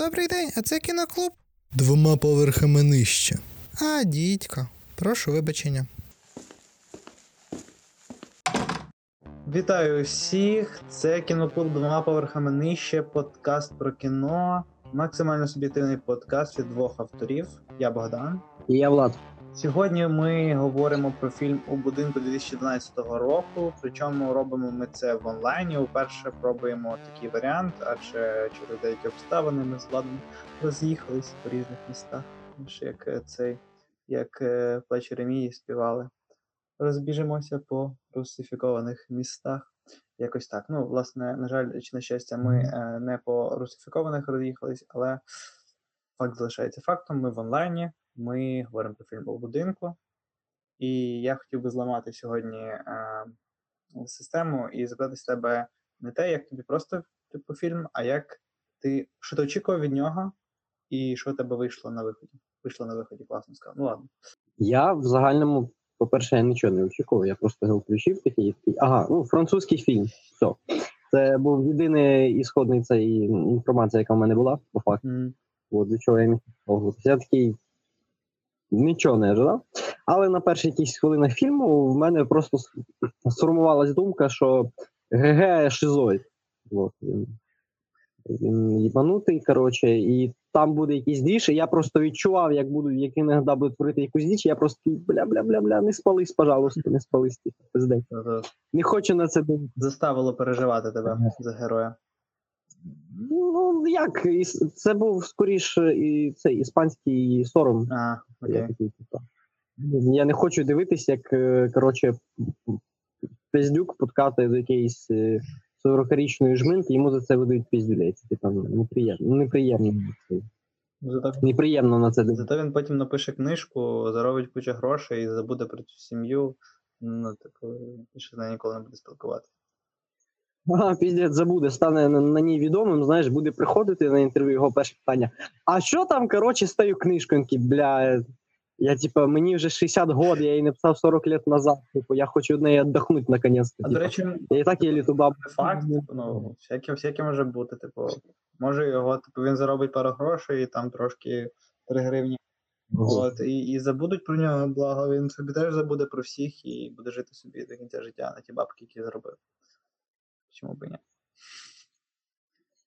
Добрий день, а це кіноклуб? Двома поверхами нижче. А, дідько. Прошу вибачення. Вітаю всіх! Це кіноклуб двома поверхами нижче, подкаст про кіно. Максимально суб'єктивний подкаст від двох авторів. Я Богдан. І я Влад. Сьогодні ми говоримо про фільм у будинку 2012 року. Причому робимо ми це в онлайні. Уперше пробуємо такий варіант, адже через деякі обставини ми з Владом роз'їхались по різних містах. Як е, цей, як е, плечі Ремії співали. Розбіжимося по русифікованих містах. Якось так. Ну, власне, на жаль, чи на щастя, ми е, не по русифікованих роз'їхались, але факт залишається фактом. Ми в онлайні. Ми говоримо про фільм у будинку. І я хотів би зламати сьогодні е, систему і запитати з тебе не те, як тобі просто типу фільм, а як ти що ти очікував від нього, і що тебе вийшло на виході. Вийшло на виході, класно сказав. Ну ладно. Я в загальному, по-перше, я нічого не очікував. Я просто його включив такий, такий. Ага, ну французький фільм. Все. Це був єдиний ісходний цей інформація, яка в мене була, по факту. Мгм. От до чого я міг. Я такий нічого не ожидав. Але на перших якісь хвилинах фільму в мене просто с- сформувалась думка, що ГГ шизоїд. От, він, він їбанутий, коротше, і там буде якийсь діж, і я просто відчував, як будуть, як іноді буде творити якусь діч, я просто бля-бля-бля-бля, не спались, пожалуйста, не спались, типу, пиздець. Не хочу на це дивитися. Заставило переживати тебе за героя. Ну, як, це був скоріше і цей іспанський сором. А, Я такий, типу, Я не хочу дивитись, як е, коротше, пиздюк подкатує до якоїсь е, 40-річної жминки, йому за це видають пиздюлей. Це типу, неприємно. Неприємно, Зато, неприємно на це дивитися. зато він потім напише книжку, заробить кучу грошей і забуде про цю сім'ю. Ну, типу, більше з нею ніколи не буде спілкуватися. Ага, піздець забуде, стане на, на ній відомим, знаєш, буде приходити на інтерв'ю його перше питання. А що там, коротше, з тою книжкою? Бля, я типа, мені вже 60 років, я її написав 40 років назад. Типу, я хочу від неї віддохнути наконець-то. А до Типу. речі, Я і так є літубаб. факт, типу, ну, всяке, всяке може бути. Типу, може його, типу, він заробить пару грошей, і там трошки 3 гривні. От, і, і забудуть про нього, благо він собі теж забуде про всіх і буде жити собі до кінця життя на ті бабки, які заробив. Чому б і ні?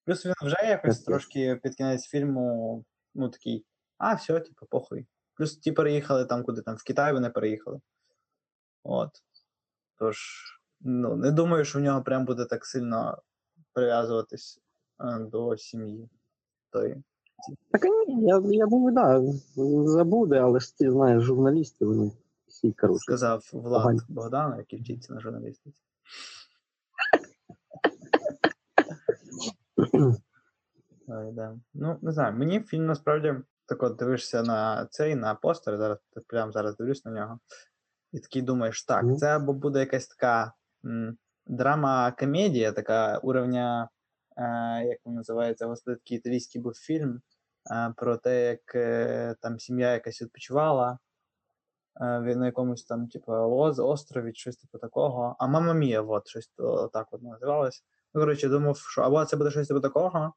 Плюс він вже якось Так, трошки під кінець фільму, ну такий, а, все, типу, похуй. Плюс ті переїхали там, куди там, в Китай вони переїхали. От. Тож, ну, не думаю, що в нього прям буде так сильно прив'язуватись е, до сім'ї. Тої. Так ні, я, я думаю, да, забуде, але ж ти знаєш, журналісти, вони всі коротше. сказав Влад Погані. Богдану, який вчиться на журналістиці. Ой, да. Ну, не знаю, мені фільм насправді так от дивишся на цей, на постер, зараз прямо зараз дивлюсь на нього. І такий думаєш, так, це або буде якась така м, драма-комедія, така уровня, е, як він називається, господи, такий італійський був фільм е, про те, як е, там сім'я якась відпочивала е, на якомусь там, типу, острові, щось типу такого. А Мама Мія, от, щось то- так от називалось. Ну, коротше, думав, що або це буде щось типу такого,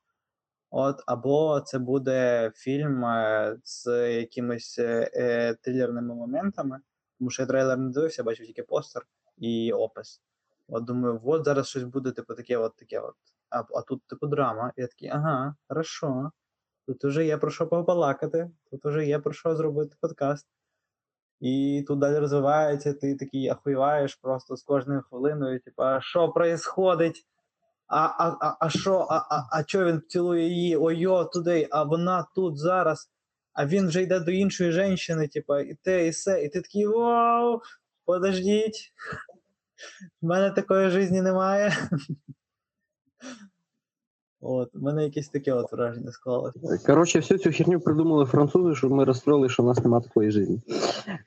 от, або це буде фільм е, з якимись е, е, трилерними моментами, тому що я трейлер не дивився, бачив тільки постер і опис. От думаю, от зараз щось буде, типу, таке, от таке от. А, а тут, типу, драма. І я такий, ага, хорошо. Тут уже є про що побалакати, тут уже є про що зробити подкаст. І тут далі розвивається, ти такий ахуєваєш просто з кожною хвилиною, типу, що происходить? А, а, а, що, а, а, а чо він цілує її? Ой-йо, туди, а вона тут зараз, а він вже йде до іншої жінки, типу, і те, і все, і ти такий вау, подождіть. В мене такої житті немає. От, у мене якесь таке от враження склалося. Коротше, всю цю херню придумали французи, щоб ми розстроїли, що в нас немає такої житті.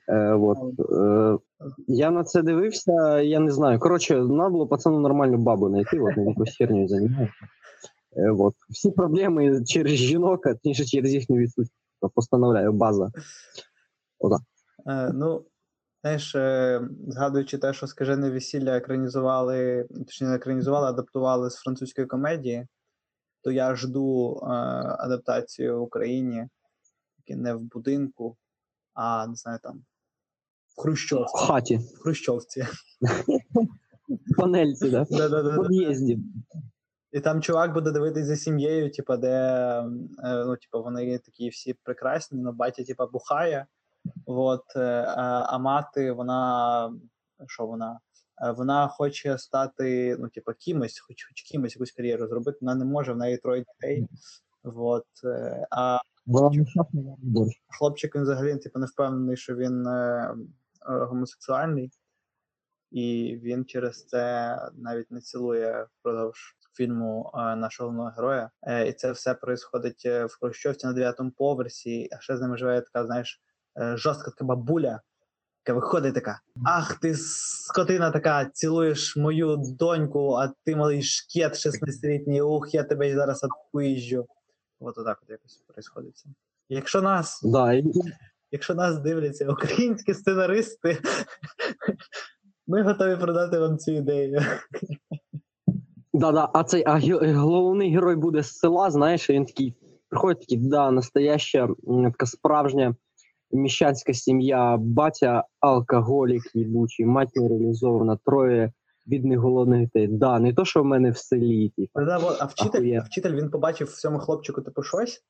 Е, вот. е, я на це дивився, я не знаю. Коротше, треба було пацану нормальну бабу знайти, от він якусь херню займається. Е, вот. Всі проблеми через жінок, а точніше через їхню відсутність. Постановляю, база. Е, ну, знаєш, е, згадуючи те, що скажене весілля екранізували, точніше, не екранізували, адаптували з французької комедії. То я жду е, адаптацію в Україні не в будинку, а не знаю там в В хаті, В Хрущовці. в панельці, да? в під'їзді. І там чувак буде дивитись за сім'єю, типа, де е, ну, типа, вони такі всі прекрасні, але батя, типа, бухає. От, е, а мати, вона що вона? Е, Вона хоче стати, ну, типа, кимось, хоч, хоч кимось якусь кар'єру зробити, вона не може, в неї троє дітей. От, е, а хлопчик він взагалі типу, не впевнений, що він е, е, гомосексуальний, і він через це навіть не цілує впродовж фільму нашого головного героя. І це все відбувається в Хрущовці на дев'ятому поверсі, а ще з ними живе така, знаєш, жорстка така бабуля. Виходить така: Ах, ти скотина така, цілуєш мою доньку, а ти малий шкет 16-літній, ух, я тебе зараз відпижджу. От отак от якось відбувається. Якщо нас Да, якщо нас дивляться українські сценаристи, ми готові продати вам цю ідею. Да, да, а цей а головний герой буде з села, знаєш, він такий приходить такий, да, настояща така справжня міщанська сім'я, батя алкоголік їбучий, мать нереалізована, троє бідних голодних дітей. Да, не то, що в мене в селі, типу. Да, вот, а вчитель, а вчитель він побачив в цьому хлопчику, типу, щось.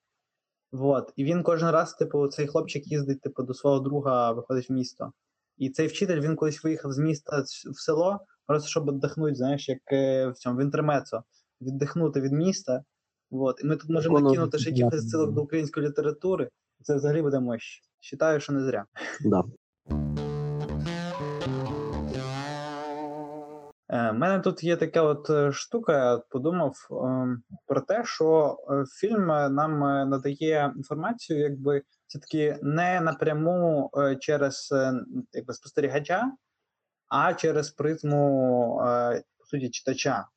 Вот. І він кожен раз, типу, цей хлопчик їздить, типу, до свого друга, виходить в місто. І цей вчитель він колись виїхав з міста в село, просто щоб віддихнути, знаєш, як е, в цьому в інтермецо, віддихнути від міста. Вот. І ми тут можемо накинути ще понятно. ссылок до української літератури. Це взагалі буде мощь. Считаю, що не зря. Да. У Е, мене тут є така от е, штука, я подумав про те, що е, фільм нам надає інформацію, якби все-таки не напряму через якби, спостерігача, а через призму по суті читача.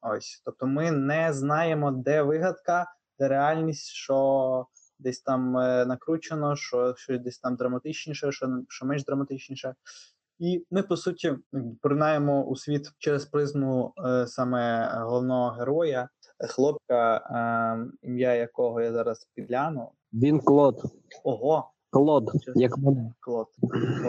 Ось. Тобто ми не знаємо, де вигадка, де реальність, що десь там е, накручено, що щось десь там драматичніше, що, що менш драматичніше. І ми, по суті, якби поринаємо у світ через призму е, саме головного героя, хлопка, е, ім'я якого я зараз підгляну. Він Клод. Ого, Клод, як мене. Клод.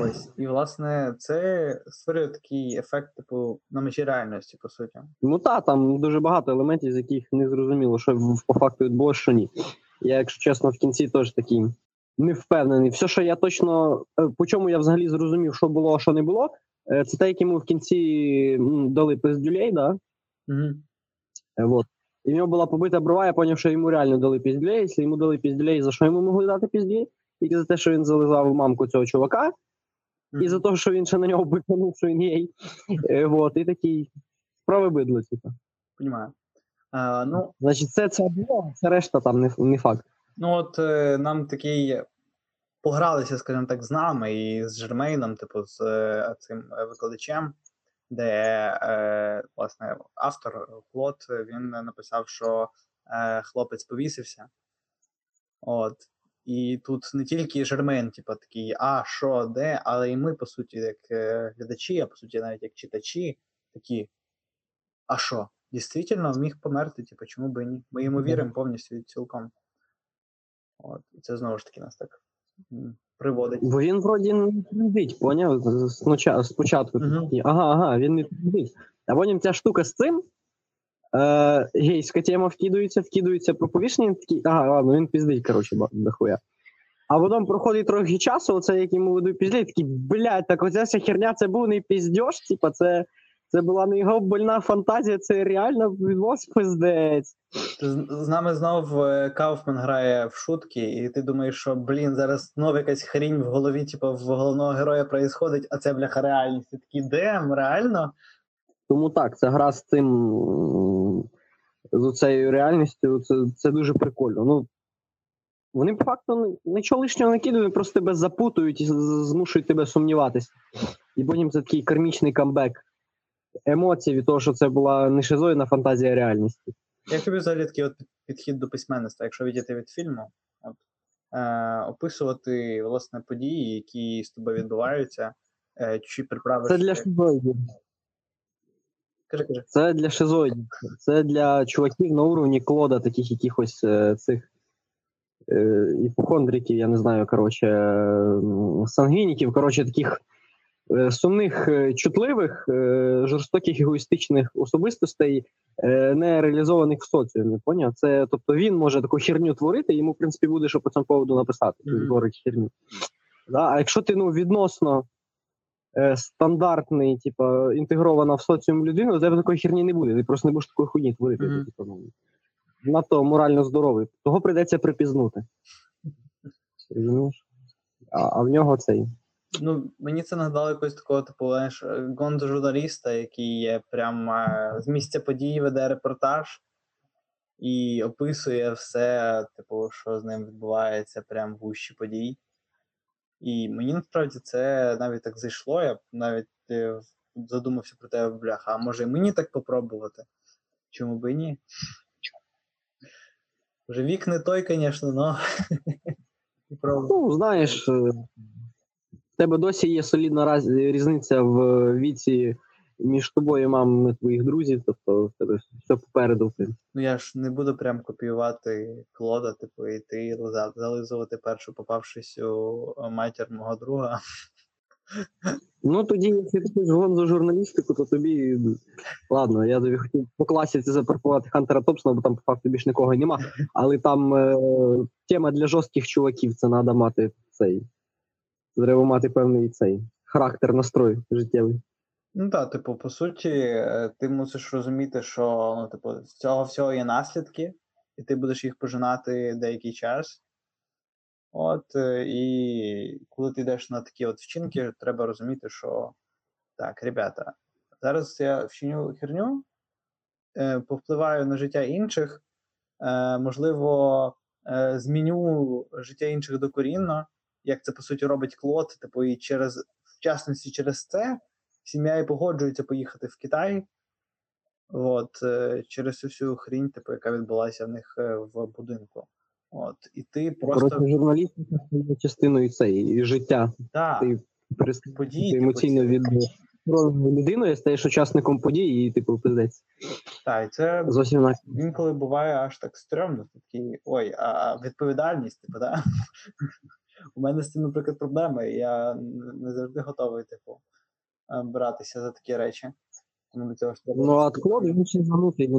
Ось. І, власне, це створює такий ефект, типу, на межі реальності, по суті. Ну та там дуже багато елементів, з яких не зрозуміло, що по факту відбулося, що ні. Я, якщо чесно, в кінці теж такий не впевнений. Все, що я точно е, по чому я взагалі зрозумів, що було, а що не було, е, це те, як йому в кінці дали пиздюлей, да? Угу. Е, Вот. І в нього була побита брова, я зрозумів, що йому реально дали піздюлей. Якщо йому дали піздюлей, за що йому могли дати піздюлей? Тільки за те, що він зализав мамку цього чувака, і за те, що він ще на нього биканув, що він. Е, Вот. І такий справи бидло, типу. Понімаю. Е, ну, Значить, це це було, це решта там не, не факт. Ну, от е, нам такий погралися, скажімо так, з нами і з Жермейном, типу, з е, цим е, викладачем, де е, власне автор Клод він написав, що е, хлопець повісився. От. І тут не тільки Жермейн, типу, такий, а що, де, але і ми, по суті, як е, глядачі, а по суті, навіть як читачі, такі. А що? Дійсно міг померти, типу, чому би ні? Ми йому віримо повністю і цілком. От, і це знову ж таки нас так приводить. Бо він вроді не пиздить, поняв? Спочатку такий, ага, ага, він не пиздить. А потім ця штука з цим. Е, гейська тема вкидується, вкидується про повішення, такий, ага, ладно, він пиздить, коротше, дохуя. А потім проходить трохи часу, оце як йому ведуть піздять, такий, блядь, так оця вся херня, це був не піздьош, типа, це, це була не його больна фантазія, це реально відбувався пиздець. З, нами знов е, Кауфман грає в шутки, і ти думаєш, що блін, зараз знов якась хрінь в голові, типу, в головного героя проїсходить, а це бляха реальність. Ти такий, дем, реально? Тому так, ця гра з цим з цією реальністю, це, це дуже прикольно. Ну, вони по факту нічого лишнього не кидають, вони просто тебе запутують і змушують тебе сумніватись. І потім це такий кармічний камбек емоцій від того, що це була не шизоїдна фантазія реальності. Як тобі взагалі такий от підхід до письменництва, якщо відійти від фільму, от, е, описувати власне події, які з тобою відбуваються, е, чи приправиш. Це для шизоїдів. Кажи, кажи. Це для шизоїдів. Це для чуваків на уровні клода, таких якихось е, цих е, іпохондриків, я не знаю, коротше, сангвініків, коротше, таких сумних, е, чутливих, е, жорстоких егоїстичних особистостей, е, не реалізованих в соціумі. Поняв? Це, тобто він може таку херню творити, йому, в принципі, буде що по цьому поводу написати. Він творить херню. Да? А якщо ти ну, відносно е, стандартний, типа, інтегрована в соціум людина, у тебе такої херні не буде. Ти просто не будеш такої хуйні творити. Мгм. Типа, ну, надто морально здоровий. Того прийдеться припізнути. А, а в нього цей. Ну, мені це нагадало якогось такого, типу, знаєш, гонзо журналіста, який є прям е, з місця події веде репортаж і описує все, типу, що з ним відбувається прям в гущі подій. І мені насправді це навіть так зайшло. Я навіть е, задумався про те, бляха, а може і мені так попробувати? Чому би ні? Вже вік не той, звісно, але. Ну, знаєш, е, тебе досі є солідна раз- різниця в віці між тобою і мамами твоїх друзів, тобто в тебе все попереду. Ну я ж не буду прям копіювати Клода, типу, йти лиза- зализувати першу попавшись у матір мого друга. Ну тоді, якщо ти хочеш гонзо журналістику, то тобі ладно, я тобі хотів по класіці запаркувати Хантера Топсона, бо там по факту більш нікого нема. Але там е, тема для жорстких чуваків, це треба мати цей. Треба мати певний цей характер, настрой життєвий. Ну так, типу, по суті, е, ти мусиш розуміти, що ну, типу, з цього всього є наслідки, і ти будеш їх пожинати деякий час. От, е, і коли ти йдеш на такі от вчинки, треба розуміти, що так, ребята, зараз я вчиню херню, е, повпливаю на життя інших, можливо, зміню життя інших докорінно, як це по суті робить Клод, типу, і через в частності через це сім'я і погоджується поїхати в Китай. От, е, через всю хрінь, типу, яка відбулася в них е, в будинку. От, і ти просто Коротше, журналістика є частиною цієї життя. да, Ти події, ти типу, емоційно ці- від людиною стаєш учасником подій, і типу пиздець. Та, і це Зовсім інакше. інколи буває аж так стрьомно. Такий, ой, а відповідальність, типу, да? У мене з цим, наприклад, проблеми. Я не завжди готовий, типу, е, братися за такі речі. Тому цього ж. Ну, а Клод він ще занутий,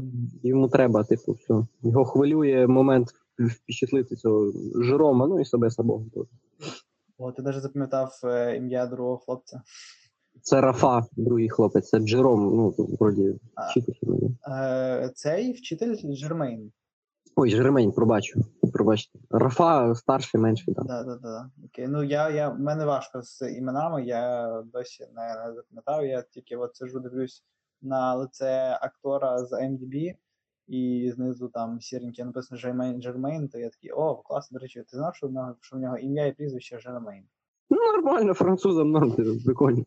йому, треба, типу, все. Його хвилює момент впечатлити цього Жерома, ну і себе самого. О, ти навіть запам'ятав е, ім'я другого хлопця. Це Рафа, другий хлопець, це Джером, ну, вроді, вчитель. Е, цей вчитель Жермейн. Ой, Жеремень, пробачу. Пробачте. Рафа старший, менший, так. Да, да, да. Окей. Ну я, я в мене важко з іменами, я досі не, не запам'ятав. Я тільки от сижу, дивлюсь на лице актора з IMDb, і знизу там сіреньке написано Жермейн Жермейн, то я такий, о, класно, до речі, ти знав, що в нього, що в нього ім'я і прізвище Жермейн. Ну, нормально, французам норм, прикольно.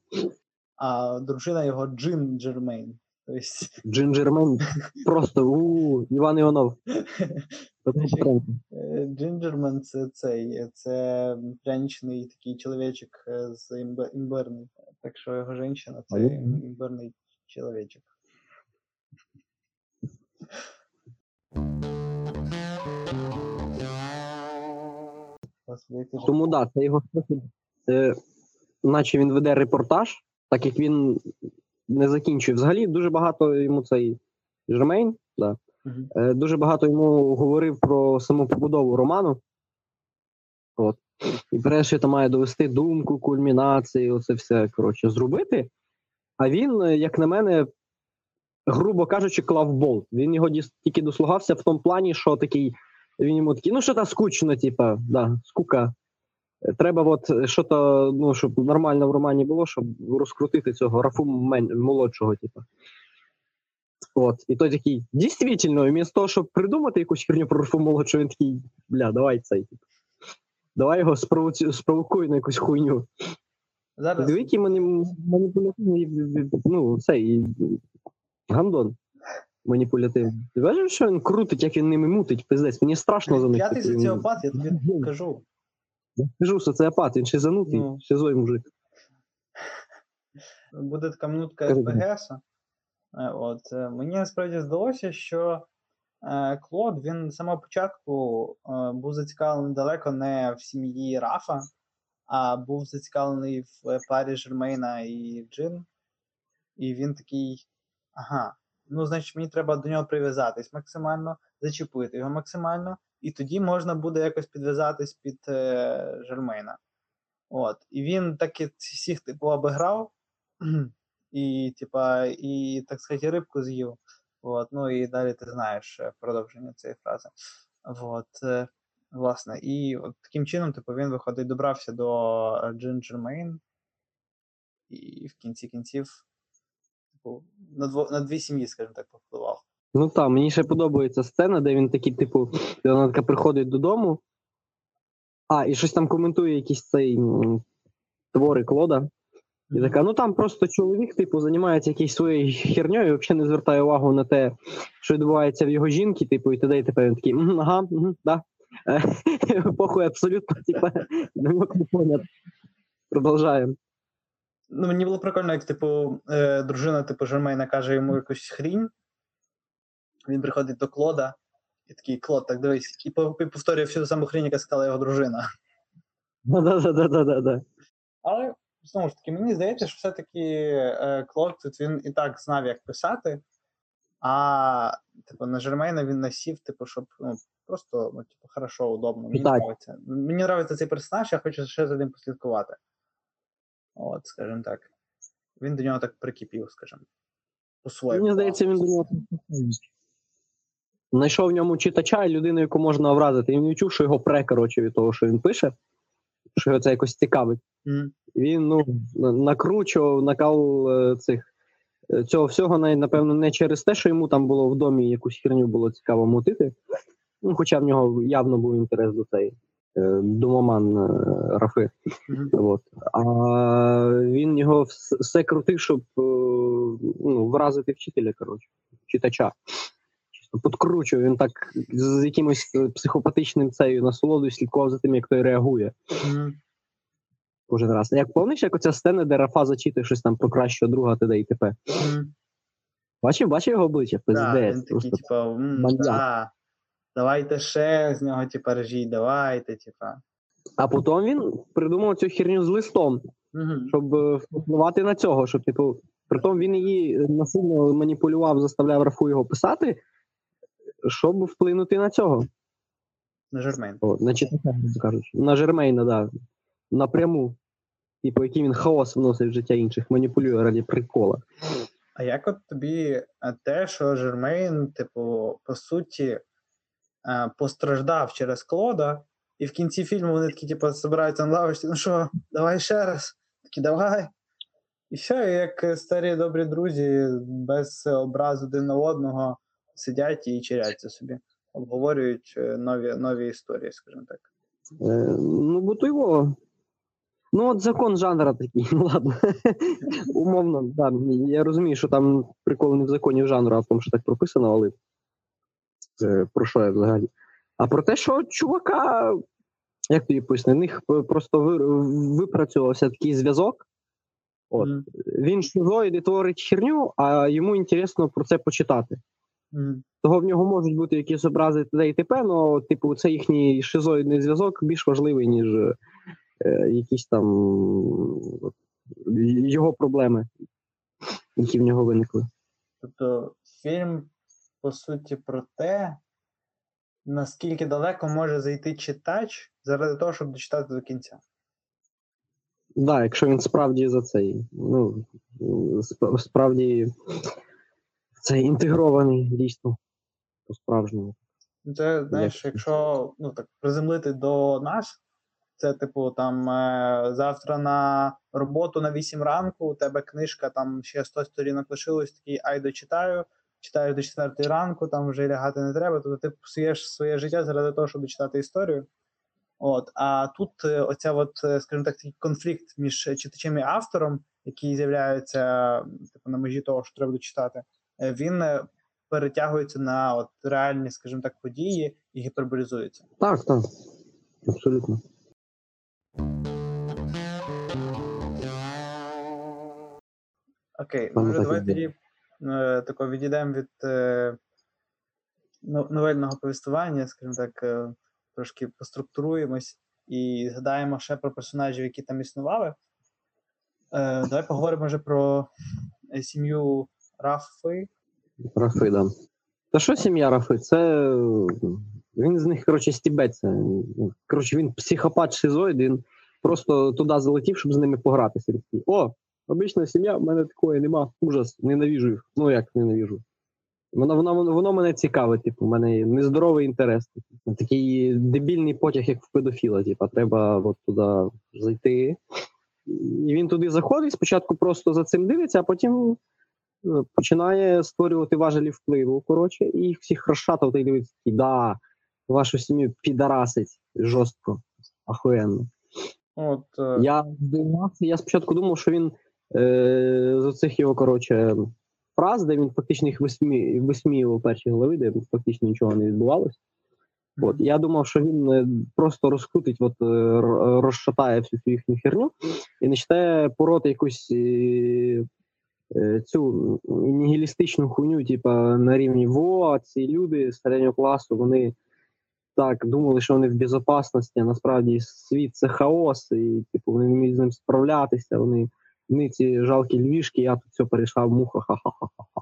А дружина його Джин Джермейн. Тобто, Gingerman просто у Іван Іванов. Е, Gingerman це цей, це пряничний такий чоловічок е, з імбирний. Так що його жінка це імбирний чоловічок. Тому да, це його спосіб, наче він веде репортаж, так як він не закінчує. Взагалі дуже багато йому цей Жермейн, да, е, дуже багато йому говорив про саму побудову роману. От. І перше там має довести думку, кульмінації, оце все коротше зробити. А він, е, як на мене, грубо кажучи, клав болт. Він його тільки дослугався в тому плані, що такий. Він йому такий, ну що та скучно, типа, да, скука. Е, Треба, от що то, ну, щоб нормально в романі було, щоб розкрутити цього рафу мен- молодшого, типа. От, і той такий, дійсно, вмісто того, щоб придумати якусь херню про рафу молодшого, він такий, бля, давай цей. Типу. Давай його спровоці... спровокуй на якусь хуйню. Зараз мани... маніпулятивний, ну, цей гандон маніпулятивний. Ти бачиш, що він крутить, як він ними мутить, пиздець. Мені страшно за них. типу, він- соціопат, я тобі кажу. Кажу, соціопат, він ще занутий, Ну. ще зой мужик. Буде така минутка Кажи. Е, От, е, мені насправді здалося, що е, Клод він з самого початку був зацікавлений далеко не в сім'ї Рафа, а був зацікавлений в парі Жермейна і Джин. І він такий: ага, ну, значить, мені треба до нього прив'язатись максимально, зачепити його максимально, і тоді можна буде якось підв'язатись під е, Жермейна. От. І він так і всіх типу обіграв, і, типа, і, так сказати, рибку з'їв. От. Ну і далі ти знаєш е, продовження цієї фрази. От. е, Власне, і от таким чином, типу, він виходить, добрався до е, Джин Джермейн, і в кінці кінців, типу, на, дво, на дві сім'ї, скажімо так, повпливав. Ну так, мені ще подобається сцена, де він такий, типу, де вона така приходить додому. А, і щось там коментує якийсь цей м, твори Клода. І така, ну там просто чоловік, типу, займається якоюсь своєю херньою, взагалі не звертає увагу на те, що відбувається в його жінки, типу, і т.д. і тепер він такий, ага, угу, да. Похуй абсолютно, типу, не понят. Продовжаємо. Ну, мені було прикольно, як, типу, е, дружина, типу, Жермейна каже йому якусь хрінь. Він приходить до Клода і такий Клод, так дивись, і по- повторює всю саму хрінь, яка сказала його дружина. Да-да-да-да-да. Але знову ж таки, мені здається, що все-таки е, Клод тут він і так знав, як писати, а типу, на Жермейна він насів, типу, щоб ну, просто ну, типу, хорошо, удобно. Мені Так. подобається. Мені подобається цей персонаж, я хочу ще за ним послідкувати. От, скажімо так. Він до нього так прикипів, скажімо. По-своєму. Мені здається, він до нього знайшов в ньому читача і людину, яку можна образити. І він відчув, що його пре, коротше, від того, що він пише, що його це якось цікавить. І він ну, накручував накал е, цих е, цього всього, напевно, не через те, що йому там було в домі якусь херню було цікаво мутити. Ну, хоча в нього явно був інтерес до цей домоман е, Рафи. Мгм. От. А він його все крутив, щоб ну, вразити вчителя, коротше, читача. Чисто подкручував, він так з якимось е, психопатичним цею насолодою слідкував за тим, як той реагує Мгм. кожен раз. Як помниш, як оця сцена, де Рафа зачитує щось там про кращого друга т.д. і т.п. Мгм. Бачив, бачив його обличчя? Да, він такий, просто. типа, да, давайте ще з нього, типа, режіть, давайте, типа. А потім він придумав цю херню з листом, Мгм. щоб е, впливати на цього, щоб, типу, притом він її насильно маніпулював, заставляв Рафу його писати, щоб вплинути на цього. На Жермейн. О, на читача. На Жермейна, да. Напряму. Типу, який він хаос вносить в життя інших, маніпулює раді прикола. А як от тобі те, що Жермейн, типу, по суті, постраждав через Клода, і в кінці фільму вони такі, типу, збираються на лавочці, ну що, давай ще раз. Такі, давай. І все, як старі добрі друзі, без образу один на одного, сидять і чиряться собі, обговорюють е, нові, нові історії, скажімо так. Е, ну, бо то його. Ну, от закон жанра такий, ладно. Умовно, да. Я розумію, що там прикол не в законі жанру, а в тому, що так прописано, але е, про що я взагалі? А про те, що чувака, як тобі пояснити, в них просто ви, випрацювався такий зв'язок. От. Мгм. Він шизоїд і творить херню, а йому інтересно про це почитати. Того в нього можуть бути якісь образи т.д. і т.п., але, типу, це їхній шизоїдний зв'язок більш важливий, ніж е, якісь там от, його проблеми, які в нього виникли. Тобто фільм, по суті, про те, наскільки далеко може зайти читач заради того, щоб дочитати до кінця. Так, да, якщо він справді за цей, ну, справді цей інтегрований дійсно по-справжньому. Це, знаєш, якщо ну, так, приземлити до нас, це, типу, там е, завтра на роботу на 8 ранку, у тебе книжка, там ще 100 сторінок лишилось, такий ай дочитаю, читаю до 4 ранку, там вже лягати не треба. Тобто ти псуєш своє життя заради того, щоб дочитати історію. От, а тут е, оця, от, е, скажімо так, такий конфлікт між читачем і автором, який з'являється типу, на межі того, що треба дочитати, він е, перетягується на от, реальні, скажімо так, події і гіперболізується. Так, так. Абсолютно. Окей, може, давай тоді е, тако відійдемо від е, новельного повістування, скажімо так, е, трошки поструктуруємось і згадаємо ще про персонажів, які там існували. Е, давай поговоримо вже про е, сім'ю Рафи. Рафи, да. Та що сім'я Рафи? Це він з них, коротше, стібеться. Коротше, він психопат шизоїд, він просто туди залетів, щоб з ними погратися. О, обична сім'я, в мене такої нема. Ужас, ненавіжу їх. Ну як ненавіжу. Воно, воно, воно мене цікавить, типу, в мене нездоровий інтерес. Типу. Такий дебільний потяг, як в педофіла. Типу, треба от туди зайти. І він туди заходить, спочатку просто за цим дивиться, а потім починає створювати важелі впливу, коротше, і їх всіх розшатувати і дивиться, да, вашу сім'ю підарасить жорстко, ахуєнно. От, е, Я здивувався, я спочатку думав, що він е, з оцих його, коротше, фраз, де він фактично їх висмі, висміював в першій главі, де фактично нічого не відбувалося. От, я думав, що він е, просто розкрутить, от, е, розшатає всю цю їхню херню і почне пороти якусь цю нігілістичну хуйню, типа на рівні во, ці люди середнього класу, вони так думали, що вони в безопасності, а насправді світ це хаос, і типу вони не вміють з ним справлятися. Вони, вони ці жалкі львішки, я тут все перейшов, муха, ха-ха-ха-ха.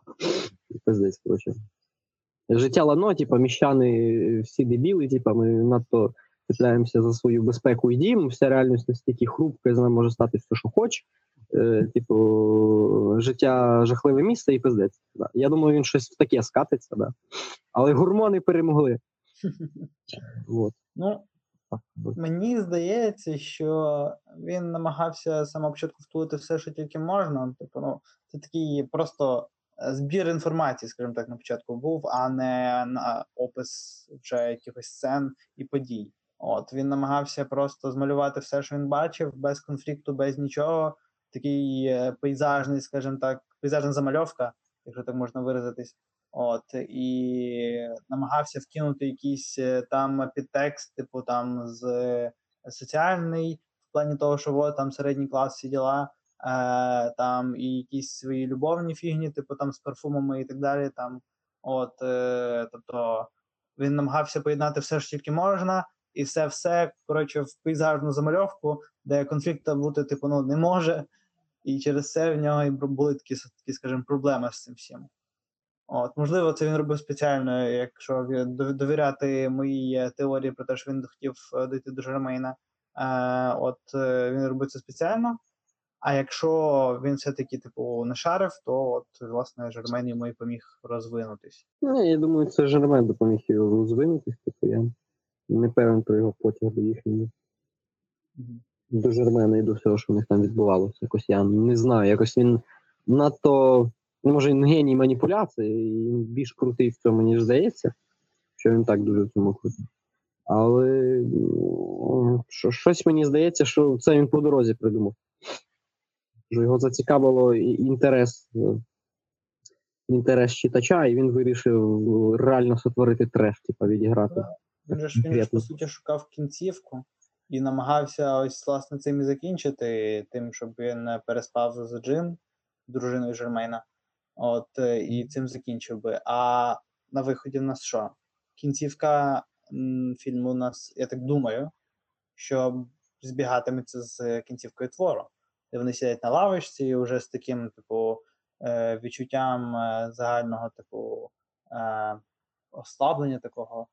Життя лано, типу, міщани всі дебіли, типу, ми надто цепляємося за свою безпеку і дім. Вся реальність настільки хрупка, з нами може стати все, що хоч. Е, типу, життя жахливе місце і пиздець. Да. Я думаю, він щось в таке скатиться, да. але гормони перемогли. От. ну, Мені здається, що він намагався з самого початку втулити все, що тільки можна. Типу, ну, це такий просто е, збір інформації, скажімо так, на початку був, а не на опис вже якихось сцен і подій. От він намагався просто змалювати все, що він бачив, без конфлікту, без нічого. Такий е, пейзажний, скажімо так, пейзажна замальовка, якщо так можна виразитись. От і намагався вкинути якийсь е, там підтекст, типу там з е, соціальний, в плані того, що от там середній клас всі діла, е, там і якісь свої любовні фігні, типу там з парфумами і так далі. Там, от, е, тобто він намагався поєднати все, що тільки можна, і все, все коротше, в пейзажну замальовку, де конфлікту бути, типу, ну не може. І через це в нього і були такі, такі скажімо, проблеми з цим всім. От, можливо, це він робив спеціально, якщо довіряти моїй е, теорії про те, що він хотів е, дійти до Жермейна. Е, от е, він робив це спеціально. А якщо він все-таки типу не шарив, то от власне Жермейн йому і поміг розвинутись. Ну, я думаю, це Жермен допоміг його розвинутися, типу я не певен про його потяг до їхньої до Жермена і до всього, що в них там відбувалося. Якось я не знаю, якось він надто, ну, може, він геній маніпуляції, і він більш крутий в цьому, ніж здається, що він так дуже в цьому крутий. Але що, щось мені здається, що це він по дорозі придумав. Що його зацікавило інтерес, е, інтерес читача, і він вирішив реально сотворити треш, типа відіграти. Він же ж він ж, по суті шукав кінцівку і намагався ось власне цим і закінчити, тим, щоб він е, переспав з Джин, дружиною Жермейна. От е, і цим закінчив би. А на виході в нас що? Кінцівка м, фільму у нас, я так думаю, що збігатиметься з кінцівкою твору, де вони сидять на лавочці і вже з таким, типу, е, відчуттям загального, типу, ослаблення такого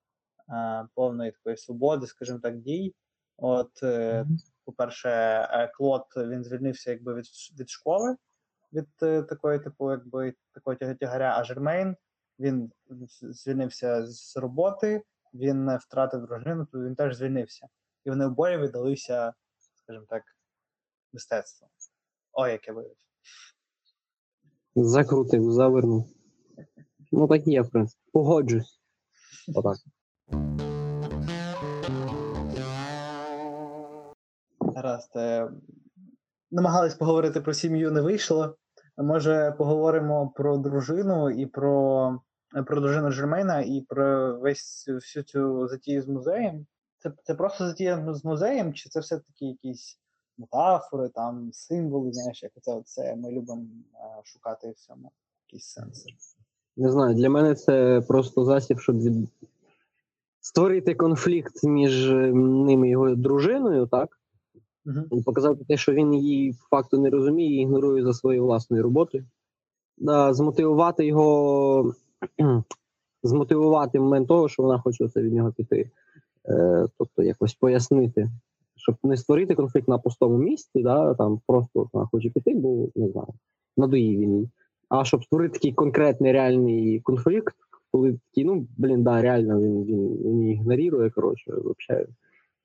повної такої свободи, скажімо так, дій. От, е, по-перше, е, Клод він звільнився якби від, від школи, від е, такої, типу, якби такого тяга- тягаря, а Жермейн він звільнився з роботи, він втратив дружину, то він теж звільнився. І вони обоє віддалися, скажімо так, мистецтву. Ой, яке виявив. Закрутив, завернув. Ну так є, в принципі. Погоджусь. Отак. Гаразд. е, Намагались поговорити про сім'ю, не вийшло. Може, поговоримо про дружину і про, про дружину Жермейна і про весь всю цю затію з музеєм. Це, це просто затія з музеєм, чи це все-таки якісь метафори, там, символи, знаєш, як це, це ми любимо е, шукати в цьому якийсь сенс. Не знаю, для мене це просто засіб, щоб від... створити конфлікт між е, ним і його дружиною, так? Угу. Показати те, що він її факту не розуміє і ігнорує за своєю власною роботою. Да, змотивувати його, змотивувати момент того, що вона хоче це від нього піти. Е, тобто якось пояснити, щоб не створити конфлікт на пустому місці, да, там просто вона хоче піти, бо не знаю, надоїв він. А щоб створити такий конкретний реальний конфлікт, коли такий, ну блін, да, реально він, він, він ігнорує, коротше, взагалі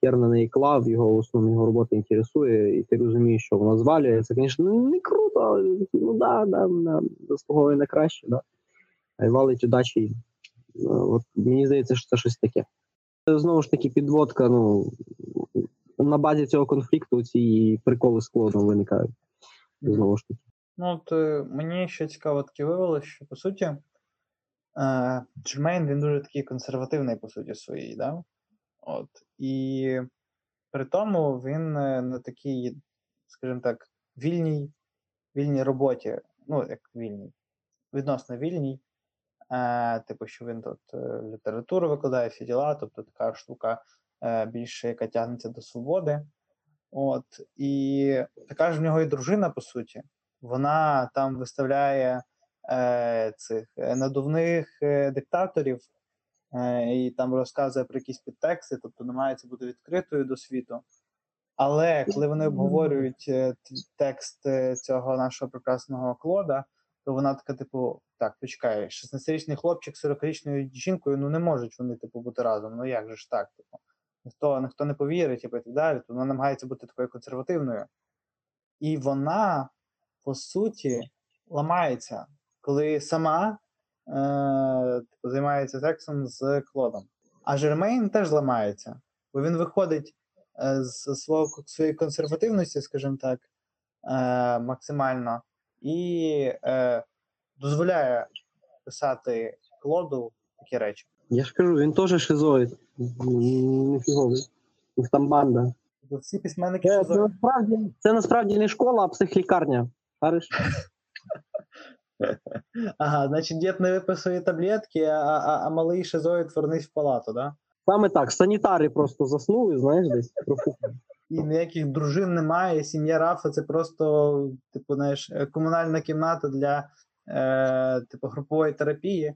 хер на неї клав, його основна його робота інтересує, і ти розумієш, що вона звалює. Це, звісно, не круто, але ну да, да, да, заслуговує на краще, да. А й валить удачі. Ну, От мені здається, що це щось таке. Це знову ж таки підводка, ну на базі цього конфлікту ці приколи з клоном виникають. Знову ж таки. Ну, от е, мені ще цікаво таке виявилося, що по суті, е, Джермейн він дуже такий консервативний, по суті, своїй, да? От. І при тому він е, на такій, скажімо так, вільній, вільній роботі, ну, як вільній, відносно вільній. Е, типу, що він тут е, літературу викладає, всі діла, тобто така штука е, більше, яка тягнеться до свободи. От, і така ж в нього і дружина, по суті. Вона там виставляє е, цих надувних диктаторів і там розказує про якісь підтексти, тобто намагається бути відкритою до світу. Але коли вони обговорюють е, текст е, цього нашого прекрасного клода, то вона така, типу, так, почекай, 16-річний хлопчик з 40-річною жінкою, ну не можуть вони, типу, бути разом. Ну як же ж так? Типу, ніхто, ніхто не повірить, типу, і так далі. То вона намагається бути такою консервативною. І вона, по суті, ламається, коли сама е, типу, займається сексом з Клодом. А Жермейн теж ламається, бо він виходить е, з свого, своєї консервативності, скажімо так, е, максимально, і е, дозволяє писати Клоду такі речі. Я ж кажу, він теж шизоїд. Не фіговий. Там банда. Тобто всі письменники Це, шизоїди. насправді, це насправді не школа, а психлікарня. Шариш? Ага, значить, дід не виписує таблетки, а, а, а малий шизоїд вернись в палату, да? Саме так, санітари просто заснули, знаєш, десь профукали. І ніяких дружин немає. Сім'я Рафа це просто, типу, знаєш, е, комунальна кімната для е, типу, групової терапії,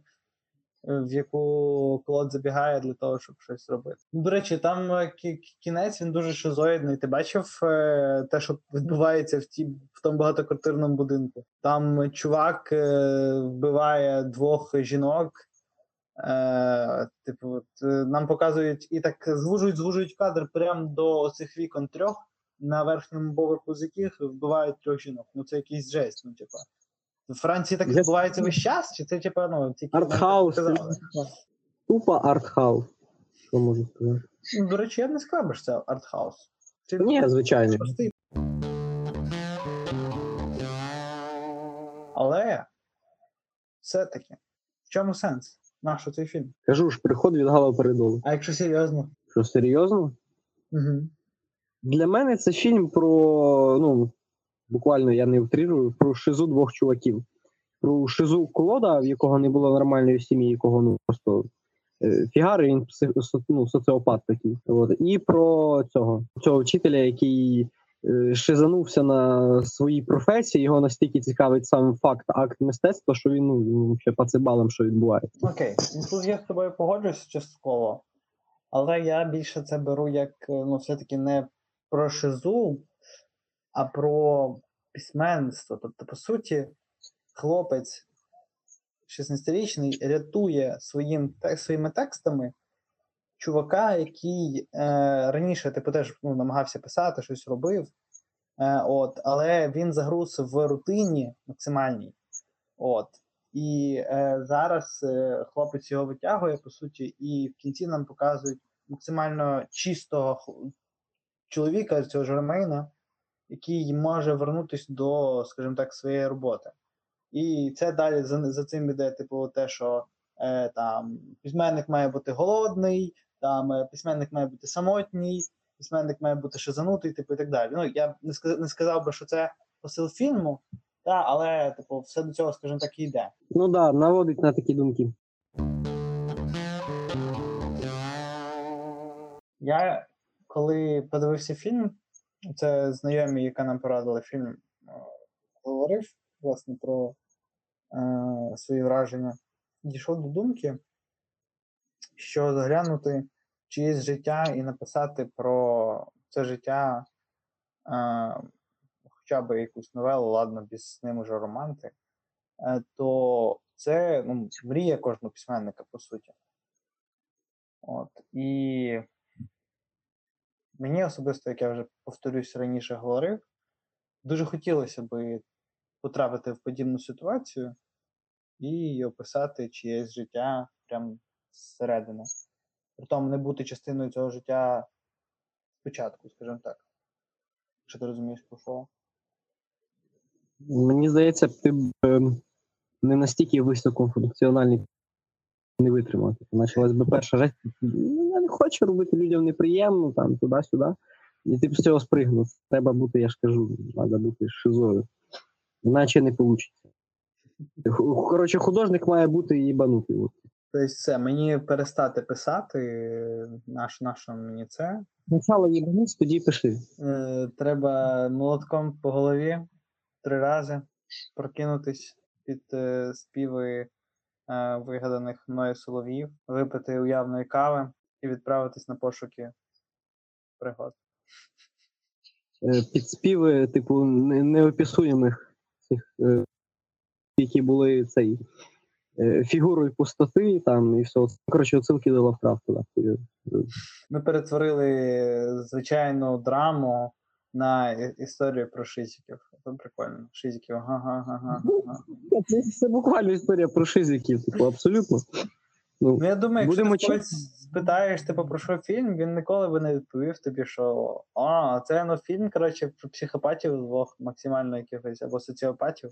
в яку Клод забігає для того, щоб щось робити. Ну, До речі, там е, кінець він дуже шизоїдний. Ти бачив е, те, що відбувається в ті в тому багатоквартирному будинку? Там чувак е, вбиває двох жінок. Е, типу, от, е, нам показують і так звужують, звужують кадр прямо до цих вікон трьох, на верхньому поверху з яких вбивають трьох жінок. Ну це якийсь жесть. Ну, типу. В Франції так відбувається весь час, чи це типу, ну, тільки Артхаус. показали? Тупо артхаус. Що можу сказати? Ну, до речі, я не сказав, що це артхаус. Це Ні, звичайно. Але все-таки, в чому сенс? Нащо цей фільм? Кажу ж, приход від Гала передолу. А якщо серйозно? Що серйозно? Угу. Для мене це фільм про, ну, буквально я не утрирую, про шизу двох чуваків. Про шизу Клода, в якого не було нормальної сім'ї, якого ну просто е, фігари, він ну, соціопат такий. От. І про цього, цього вчителя, який е, шизанувся на своїй професії, його настільки цікавить сам факт акт мистецтва, що він ну, ще пацибалом, що відбувається. Окей, ну тут я з тобою погоджуюсь частково, але я більше це беру як е, ну, все-таки не про шизу, а про письменство. Тобто, по суті, хлопець 16-річний рятує своїм, своїми текстами чувака, який е, раніше типу, теж ну, намагався писати, щось робив. Е, от, але він загруз в рутині максимальній. От. І е, зараз е, хлопець його витягує, по суті, і в кінці нам показують максимально чистого чоловіка, цього Жермейна, який може вернутися до, скажімо так, своєї роботи. І це далі за, за цим іде, типу, те, що е, там письменник має бути голодний, там е, письменник має бути самотній, письменник має бути шизанутий, типу, і так далі. Ну, я не сказав, не сказав би, що це посил фільму, Та, але, типу, все до цього, скажімо так, і йде. Ну да, наводить на такі думки. Я коли подивився фільм, це знайомі, яка нам порадила фільм, е, говорив власне про е, свої враження, дійшов до думки, що заглянути в чиєсь життя і написати про це життя е, хоча б якусь новелу, ладно, без ним уже романти, е, то це ну, мрія кожного письменника, по суті. От. І мені особисто, як я вже повторюсь раніше говорив, дуже хотілося би потрапити в подібну ситуацію і описати чиєсь життя прямо зсередини. Притом не бути частиною цього життя спочатку, скажімо так. Якщо ти розумієш про що. Мені здається, ти б ем, не настільки високофункціональний не витримав. Типу, Почалась би перша жесть, не хочу робити людям неприємно, там, туди-сюди. І ти з цього спригнув. Треба бути, я ж кажу, треба бути шизою. Іначе не вийде. Коротше, художник має бути їбанутий. Тобто, все, мені перестати писати, наш, нащо мені це. Спочатку їбанусь, тоді пиши. Е, треба молотком по голові три рази прокинутись під е, співи е, вигаданих мною солов'їв, випити уявної кави і відправитись на пошуки пригод. Е, Підспіви, типу, не- неописуємих цих, е, які були цей е, фігурою пустоти, там і все. Коротше, оцінки до Лавкрафта. Ми перетворили звичайну драму на історію про шизиків. Це прикольно. Шизиків, ага-га-га. Це, це буквально історія про шизиків, типу, абсолютно. Ну, Ну, я думаю, якщо ти когось спитаєш, типу, про що фільм, він ніколи би не відповів тобі, що а, це ну, фільм, коротше, про психопатів двох максимально якихось або соціопатів.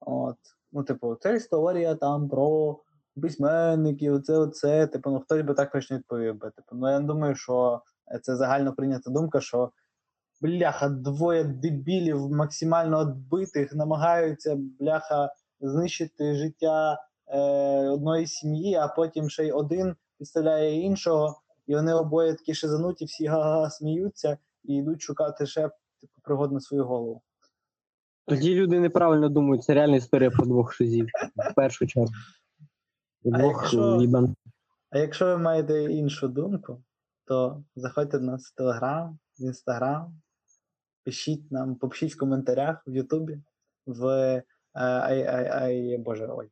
От. Ну, типу, це історія там про письменників, це оце. Типу, ну хтось би так точно відповів би. Типу, ну я думаю, що це загально прийнята думка, що бляха, двоє дебілів максимально відбитих намагаються, бляха, знищити життя е, одної сім'ї, а потім ще й один підставляє іншого, і вони обоє такі шизануті, всі га-га сміються і йдуть шукати ще типу, пригод на свою голову. тоді люди неправильно думають, це реальна історія про двох шизів. В першу чергу. А якщо- їбан. А якщо ви маєте іншу думку, то заходьте до нас в Телеграм, в Інстаграм, пишіть нам, попишіть в коментарях в Ютубі, в е, ай, ай, ай, Боже, ой, е,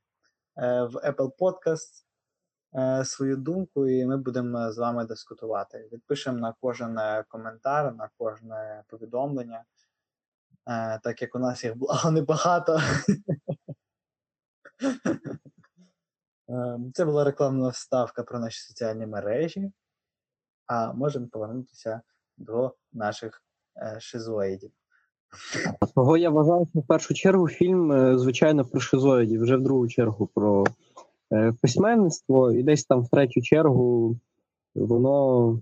в Apple Podcast е, свою думку, і ми будемо з вами дискутувати. Відпишемо на кожен е, коментар, на кожне повідомлення. Е, так як у нас їх благо небагато. Е, Це була рекламна вставка про наші соціальні мережі. А можемо повернутися до наших е, шизоїдів. Того я вважаю, що в першу чергу фільм, е, звичайно, про шизоїдів, вже в другу чергу про е, письменництво, і десь там в третю чергу воно,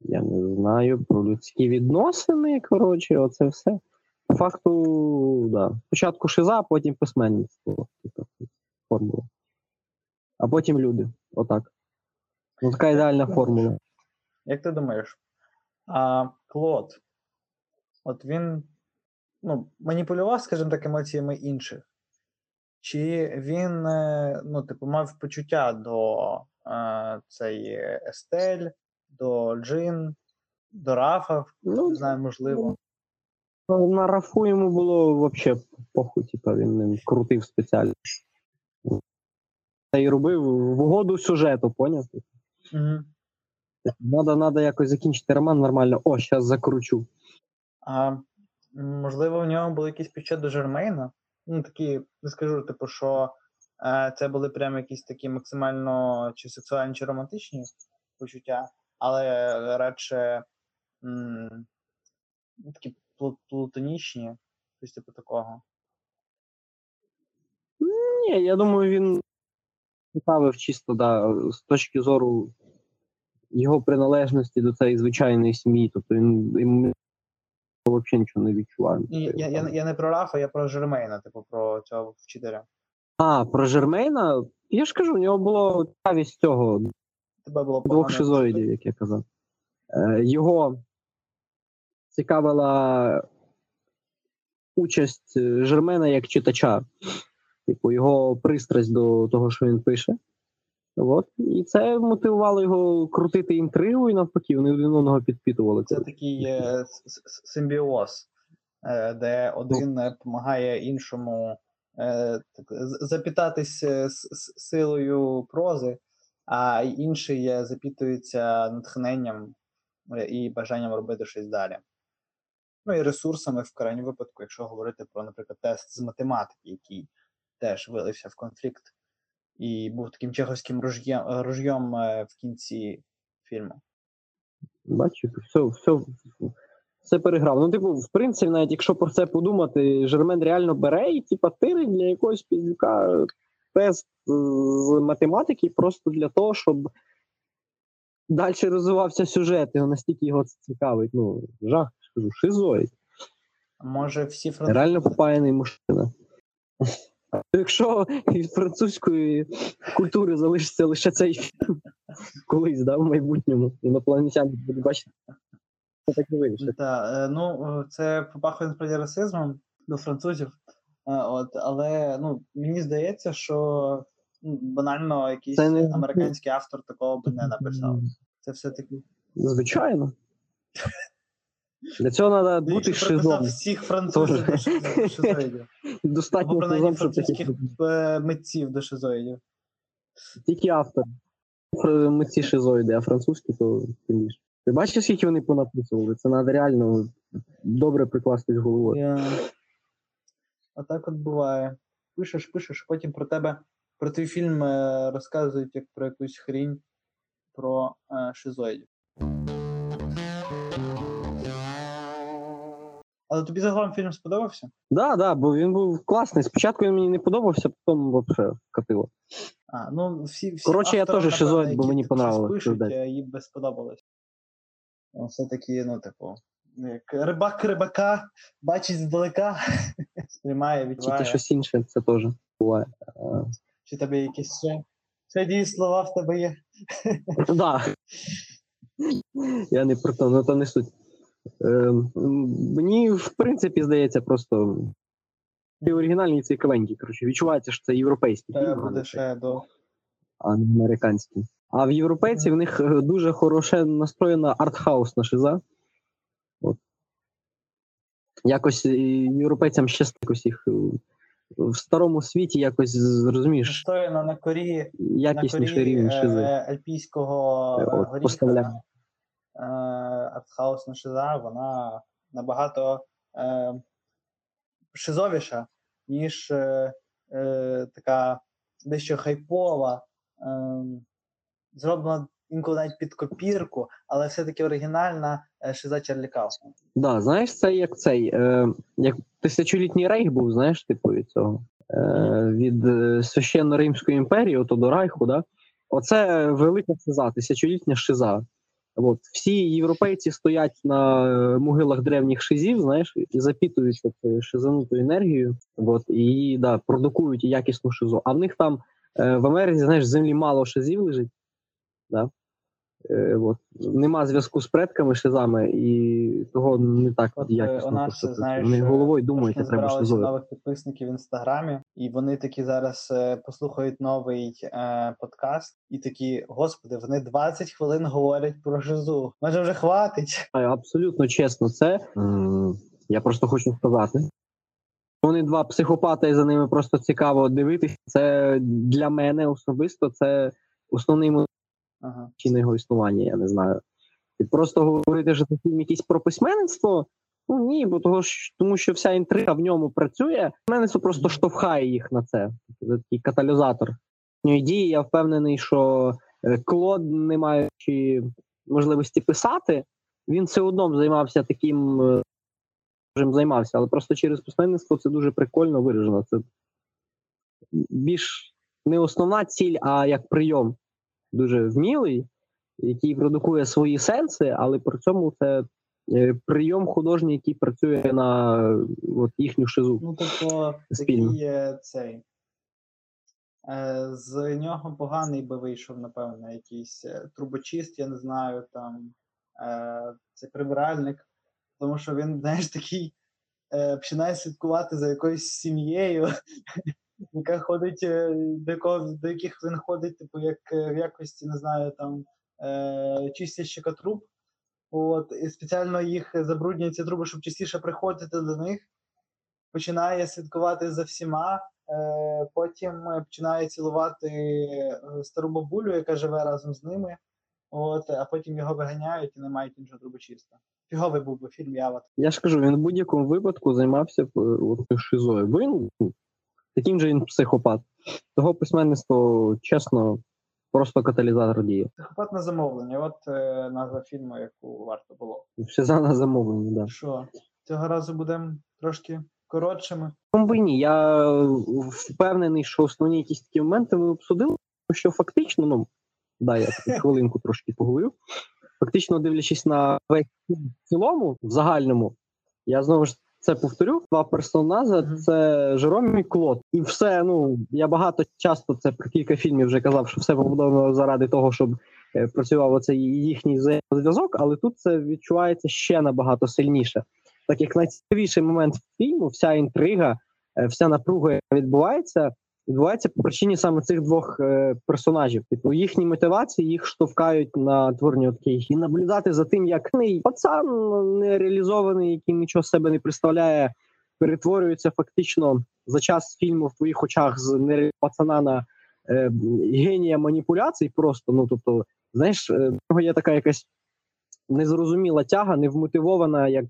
я не знаю, про людські відносини. Коротше, оце все. По факту, да. Спочатку шиза, потім письменництво. Типу, формула. А потім люди. Отак. Ну, така ідеальна формула. Як ти думаєш, а Клод, от він ну, маніпулював, скажімо так, емоціями інших? Чи він е, ну, типу, мав почуття до е, цієї Естель, до Джин, до Рафа, Ну, не знаю, можливо. На рафу йому було взагалі похуй, типа він ним крутив спеціально. Та й робив в угоду сюжету, поняв? Угу. Надо, надо якось закінчити роман нормально. О, зараз закручу. А можливо, в нього були якісь почуття до Жермейна? Ну, такі, не скажу, типу, що е, це були прям якісь такі максимально чи сексуальні, чи романтичні почуття, але радше м, такі плутонічні, щось типу такого. Ні, я думаю, він цікавив чисто да, з точки зору його приналежності до цієї звичайної сім'ї. Тобто він йому взагалі нічого не відчуваю. Я, я, я не про Рафа, я про Жермейна, типу, про цього вчителя. А, про Жермейна, я ж кажу, у нього було цікавість цього Тебе було двох шизоїдів, як я казав. Е, його цікавила участь е, Жермена як читача, типу, його пристрасть до того, що він пише. От. І це мотивувало його крутити інтригу, і навпаки, вони один одного підпитували. Це такий е, симбіоз, е, де один допомагає іншому е, так, з- запітатись е, с- силою прози, а інший е, запитується натхненням і бажанням робити щось далі. Ну і ресурсами в крайньому випадку, якщо говорити про, наприклад, тест з математики, який теж вилився в конфлікт і був таким чеховським ружьєм, ружьєм е, в кінці фільму. Бачиш, все, все, все переграв. Ну, типу, в принципі, навіть якщо про це подумати, Жермен реально бере і типа тирить для якогось піздюка тест з математики просто для того, щоб далі розвивався сюжет, і настільки його це цікавить. Ну, жах, скажу, шизоїд. Може, всі французи Реально попаяний мужчина. Якщо від французької культури залишиться лише цей фільм колись, да, в майбутньому, інопланетяни будуть бачити, це так не вирішить. Та, е, ну, е, це попахує насправді расизмом до французів. Е, От, але ну, мені здається, що ну, банально якийсь не- американський автор такого б не написав. Це все-таки. Звичайно. Для цього треба бути шизом. всіх французів до шизоїдів. Достатньо шизом, щоб таких е, митців до шизоїдів. тільки автор. Фр- Ми шизоїди, а французькі то тим більше. Ти бачиш, скільки вони понаписували? Це треба реально добре прикластись головою. Я... Отак от буває. Пишеш, пишеш, потім про тебе, про твій фільм е, розказують як про якусь хрінь про е, шизоїдів. Але тобі загалом фільм сподобався? Да, да, бо він був класний. Спочатку він мені не подобався, потім взагалі катило. А, ну всі, всі Коротше, я теж шизоїд, бо мені так понравилось, е, їм би сподобалось. Ну, Все-таки, ну, типу, як рибак рибака бачить здалека, сприймає, відчуває. щось інше, це теж буває. Чи тебе якісь ще, ще дії слова в тебе є? Да. Я не про то, ну то не суть. Ем, мені, в принципі, здається, просто оригінальні цікавенькі. Коротше, відчувається, що це європейський Тебе фільм, а не, до. а не американський. А в європейців в них е, дуже хороше настроєна артхаусна шиза. От. Якось е, європейцям ще якось їх е, в старому світі якось розумієш, Настояно на корі, на якісніший корі рівень шизи. альпійського от, горіха. Артхаусна шиза, вона набагато е, шизовіша, ніж е, е, така дещо хайпова, е, зроблена інколи навіть під копірку, але все-таки оригінальна е, шиза Чарлі Каусмана. Да, знаєш, це як цей, е, як тисячолітній рейх був, знаєш, типу від цього. Е, від е, священно Римської імперії, ото до Райху, да? Оце велика шиза, тисячолітня шиза. От. Всі європейці стоять на е, могилах древніх шизів, знаєш, і запітують от, шизануту енергію, от, і да, продукують якісну шизу. А в них там е, в Америці, знаєш, землі мало шизів лежить. Да? Е, от. Нема зв'язку з предками шизами, і того не так От, е, якісно. у нас, просто знаєш, Вони е, головою думають, що треба шизою. нових підписників в інстаграмі, і вони такі зараз е, послухають новий е, подкаст, і такі, господи, вони 20 хвилин говорять про жизу. Може, вже хватить. Абсолютно чесно, це я просто хочу сказати. Вони два психопати, і за ними просто цікаво дивитися. Це для мене особисто це основний Ага. його існування, я не знаю. І просто говорити, що це фільм якийсь про письменництво. Ну ні, бо того ж, тому що вся інтрига в ньому працює. Письменництво просто штовхає їх на це. Це такий каталізатор. Ну, Дії, я впевнений, що е, Клод, не маючи можливості писати, він все одно займався таким, е, чим займався, але просто через письменництво це дуже прикольно виражено. Це більш не основна ціль, а як прийом дуже вмілий, який продукує свої сенси, але при цьому це е, прийом художній, який працює на от, їхню шизу. Ну, тобто, Спільно. такий цей. Е, З нього поганий би вийшов, напевно, якийсь е, трубочист, я не знаю, там е, це прибиральник, тому що він, знаєш, такий починає слідкувати за якоюсь сім'єю, яка ходить, е, до, якого, до яких він ходить, типу, як е, в якості, не знаю, там е, чистящика труб. От, і спеціально їх забруднює ці труби, щоб частіше приходити до них починає слідкувати за всіма, е, потім е, починає цілувати стару бабулю, яка живе разом з ними. От, а потім його виганяють і не мають іншого трубочиста. Фіговий був би фільм Ява. Я ж кажу, він в будь-якому випадку займався шизою. Бо він ну, таким же він психопат. Того письменництво, чесно, просто каталізатор діє. Психопат на замовлення. От е, назва фільму, яку варто було. Шиза на замовлення, да. Що цього разу будемо трошки коротшими. Би ні? Я впевнений, що основні якісь такі моменти ми обсудили, що фактично, ну, да, я хвилинку трошки поговорю. Фактично, дивлячись на весь фільм в цілому, в загальному, я знову ж це повторю. Два персонажа це Жером і Клод. І все, ну я багато часто це про кілька фільмів вже казав, що все побудовано заради того, щоб е, працював оцей їхній зв'язок, але тут це відчувається ще набагато сильніше. Так як найцікавіший момент фільму, вся інтрига, е, вся напруга, відбувається, відбувається по причині саме цих двох е, персонажів. Типу їхні мотивації їх штовхають на творення таких і наблюдати за тим, як цей пацан нереалізований, який нічого з себе не представляє, перетворюється фактично за час фільму в твоїх очах з нереального пацана на е, генія маніпуляцій. Просто ну тобто, знаєш, е, в є така якась незрозуміла тяга, невмотивована, як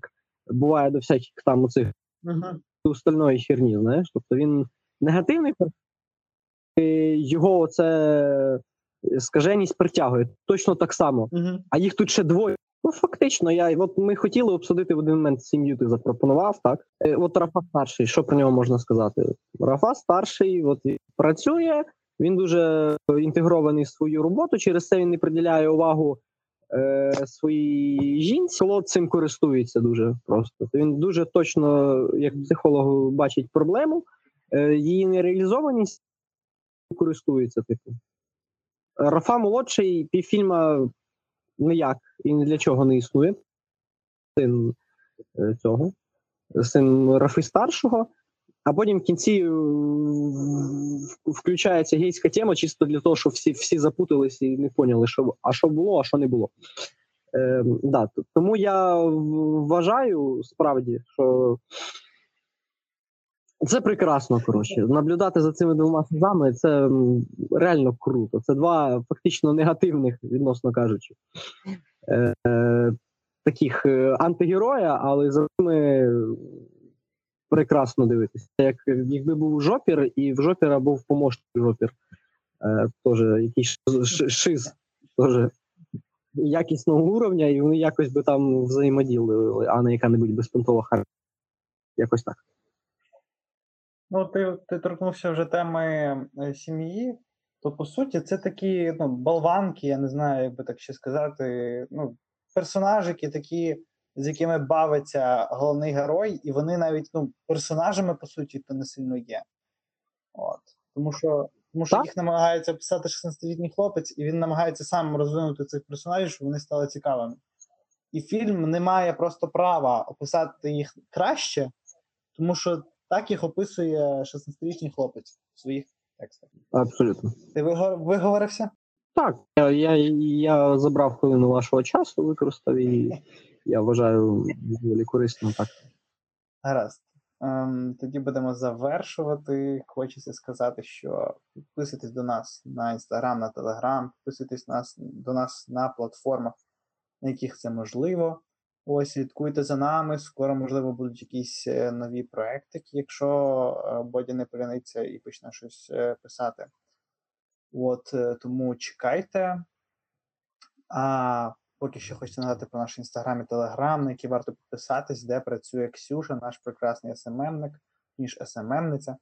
буває до всяких там оцих Угу. остальної херні, знаєш. Тобто він негативний, його це скаженість притягує точно так само. Угу. А їх тут ще двоє. Ну, фактично, я от ми хотіли обсудити в один момент сім'ю. Ти запропонував, так? Е, от Рафа старший, що про нього можна сказати? Рафа старший, от працює, він дуже інтегрований в свою роботу. Через це він не приділяє увагу е, своїй жінці. Клод цим користується дуже просто. Він дуже точно, як психолог, бачить проблему, е, її нереалізованість користується. Типу. Рафа молодший півфільма ніяк і ні для чого не існує. Син е, цього, син Рафи старшого. А потім в кінці е, включається гейська тема, чисто для того, щоб всі, всі запутались і не поняли, що, а що було, а що не було. Е, да, тому я вважаю справді, що це прекрасно, коротше. Наблюдати за цими двома сезами це реально круто. Це два фактично негативних, відносно кажучи, е, е, таких антигероя, але за ними прекрасно дивитися. Як якби був жопір, і в жопіра був помощник жопір. Е, теж якийсь шиз теж якісного уровня, і вони якось би там взаємодіяли, а не яка-небудь безпонтова хар. Якось так. Ну, ти, ти торкнувся вже теми е, сім'ї, то по суті це такі ну, болванки, я не знаю, як би так ще сказати. Ну, персонажики такі, з якими бавиться головний герой, і вони навіть ну, персонажами, по суті, то не сильно є. От. Тому що, тому що Так. їх намагається писати 16-літній хлопець, і він намагається сам розвинути цих персонажів, щоб вони стали цікавими. І фільм не має просто права описати їх краще, тому що так їх описує 16-річний хлопець в своїх текстах. Абсолютно. Ти виговорився? Так, я, я, я забрав хвилину вашого часу, використав і я вважаю доволі корисно так. Гаразд. Ем, тоді будемо завершувати. Хочеться сказати, що підписуйтесь до нас на інстаграм, на телеграм, підписуйтесь нас, до нас на платформах, на яких це можливо. Ось слідкуйте за нами. Скоро, можливо, будуть якісь е, нові проекти, якщо е, Бодя не поляниться і почне щось е, писати. От тому чекайте. А поки що хочу нагадати про наш інстаграм і телеграм, на які варто підписатись, де працює Ксюша, наш прекрасний СММник, ніж СММниця.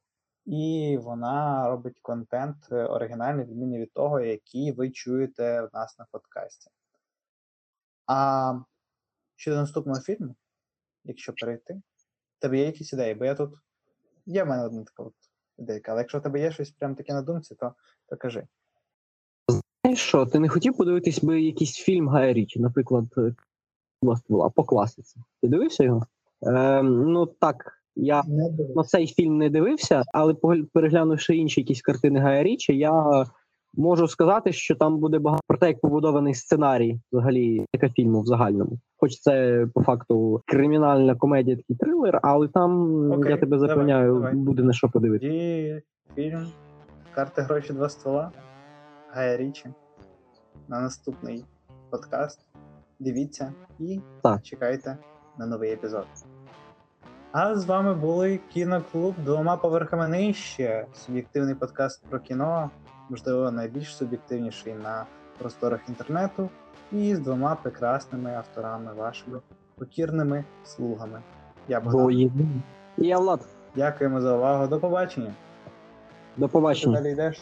І вона робить контент оригінальний, відмінний від того, який ви чуєте в нас на подкасті. А щодо наступного фільму, якщо перейти, тебе є якісь ідеї, бо я тут. Є в мене одна така от ідейка, але якщо в тебе є щось прям таке на думці, то, то кажи. Знаєш що, ти не хотів подивитись би якийсь фільм Гая Річі, наприклад, е, «Два ствола» по класиці. Ти дивився його? Е, ну так, я на цей фільм не дивився, але переглянувши інші якісь картини Гая Річі, я можу сказати, що там буде багато про те, як побудований сценарій взагалі така фільму в загальному. Хоч це по факту кримінальна комедія, такий трилер, але там Окей, я тебе запевняю, буде на що подивитися. Фільм Карти гроші два ствола Гая Річі на наступний подкаст. Дивіться і Так. чекайте на новий епізод. А з вами були кіноклуб двома поверхами нижче. Суб'єктивний подкаст про кіно, можливо, найбільш суб'єктивніший на просторах інтернету, і з двома прекрасними авторами, вашими покірними слугами. Я Богдан. І я Влад, Дякуємо за увагу. До побачення. до Ти побачення. далі йдеш?